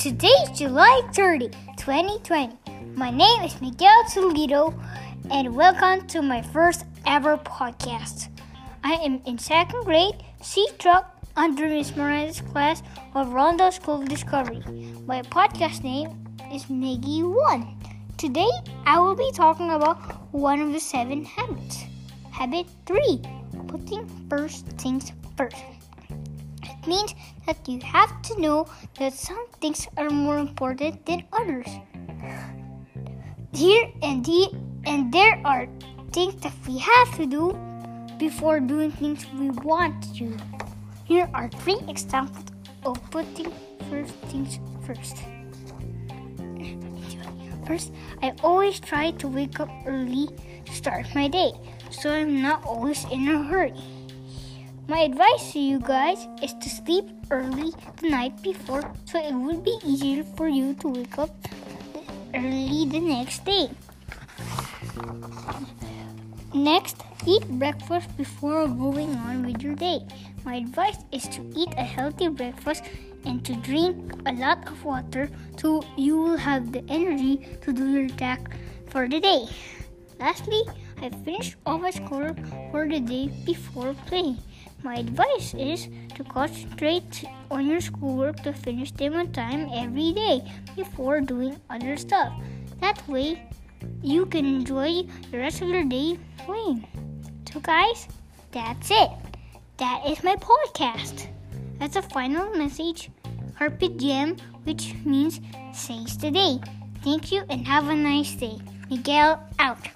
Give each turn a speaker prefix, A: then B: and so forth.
A: Today is July 30, 2020. My name is Miguel Toledo, and welcome to my first ever podcast. I am in second grade, C truck under Miss Morales' class of Rondo School of Discovery. My podcast name is Miggy One. Today, I will be talking about one of the seven habits. Habit 3 Putting first things first. It means that you have to know that some things are more important than others. Here and here and there are things that we have to do before doing things we want to do. Here are three examples of putting first things first. First, I always try to wake up early to start my day, so I'm not always in a hurry. My advice to you guys is to sleep early the night before so it would be easier for you to wake up early the next day. Next, eat breakfast before going on with your day. My advice is to eat a healthy breakfast and to drink a lot of water so you will have the energy to do your task for the day. Lastly, I finished all my schoolwork for the day before playing. My advice is to concentrate on your schoolwork to finish them on time every day before doing other stuff. That way, you can enjoy the rest of your day playing. So, guys, that's it. That is my podcast. That's a final message. Carpe diem, which means seize the day. Thank you and have a nice day. Miguel out.